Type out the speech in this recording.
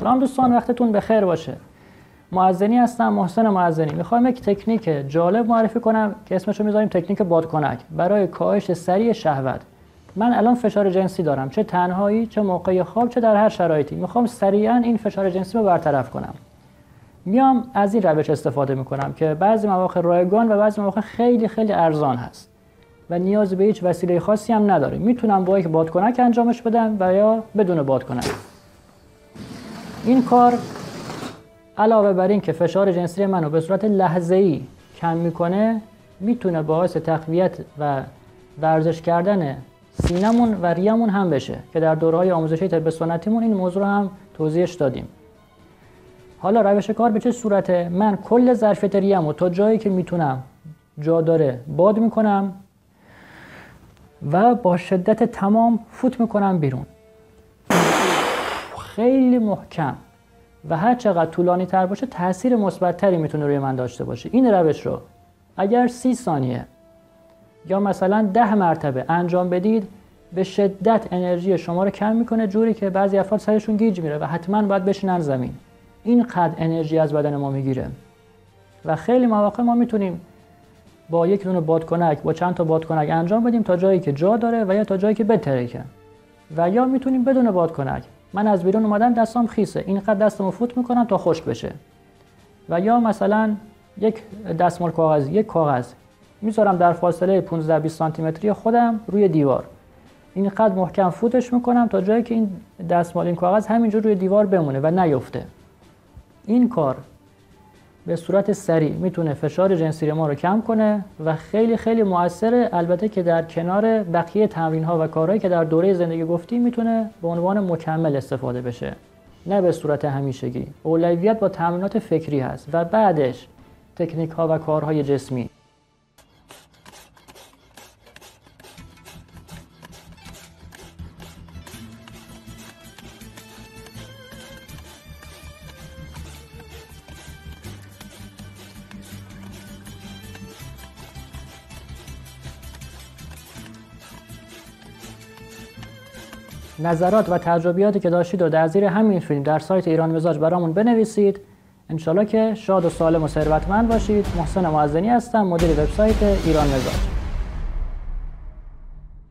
سلام دوستان وقتتون بخیر باشه. معزنی هستم محسن معزنی. می‌خوام یک تکنیک جالب معرفی کنم که اسمشو می‌ذاریم تکنیک بادکنک برای کاهش سریع شهوت. من الان فشار جنسی دارم چه تنهایی چه موقع خواب چه در هر شرایطی. می‌خوام سریعا این فشار جنسی رو برطرف کنم. میام از این روش استفاده می‌کنم که بعضی مواقع رایگان و بعضی مواقع خیلی خیلی ارزان هست و نیاز به هیچ وسیله خاصی هم نداره می‌تونم با یک بادکنک انجامش بدم و یا بدون بادکنک. این کار علاوه بر این که فشار جنسی منو به صورت لحظه‌ای کم می‌کنه می‌تونه باعث تقویت و ورزش کردن سینمون و ریمون هم بشه که در دورهای آموزشی طب سنتیمون این موضوع رو هم توضیحش دادیم. حالا روش کار به چه صورته؟ من کل ظرفیت ریمو تا جایی که می‌تونم جا داره باد می‌کنم و با شدت تمام فوت می‌کنم بیرون. خیلی محکم و هر چقدر طولانی تر باشه تاثیر مثبتتری می‌تونه روی من داشته باشه. این روش رو اگر سی ثانیه یا مثلا ده مرتبه انجام بدید به شدت انرژی شما رو کم می‌کنه جوری که بعضی افراد سرشون گیج میره و حتما باید بشینن زمین. این قد انرژی از بدن ما می‌گیره. و خیلی مواقع ما می‌تونیم با یک دونه بادکنک با چند تا بادکنک انجام بدیم تا جایی که جا داره و یا تا جایی که بترکه. و یا می‌تونیم بدون بادکنک من از بیرون اومدم دستام خیسه. اینقدر دستمو فوت می‌کنم تا خشک بشه. و یا مثلا یک دستمال کاغذ یک کاغذ. می‌ذارم در فاصله 15 20 سانتی متری خودم روی دیوار. اینقدر محکم فوتش می‌کنم تا جایی که این دستمال این کاغذ همینجور روی دیوار بمونه و نیفته. این کار به صورت سریع می‌تونه فشار جنسی ما رو کم کنه و خیلی خیلی موثره البته که در کنار بقیه تمرین ها و کارهایی که در دوره زندگی گفتیم می‌تونه به عنوان مکمل استفاده بشه. نه به صورت همیشگی. اولویت با تمرینات فکری هست و بعدش تکنیک ها و کارهای جسمی. نظرات و تجربیاتی که داشتید و در زیر همین فیلم در سایت ایران مزاج برامون بنویسید. انشالله که شاد و سالم و ثروتمند باشید. محسن معزنی هستم مدیر وبسایت ایران مزاج.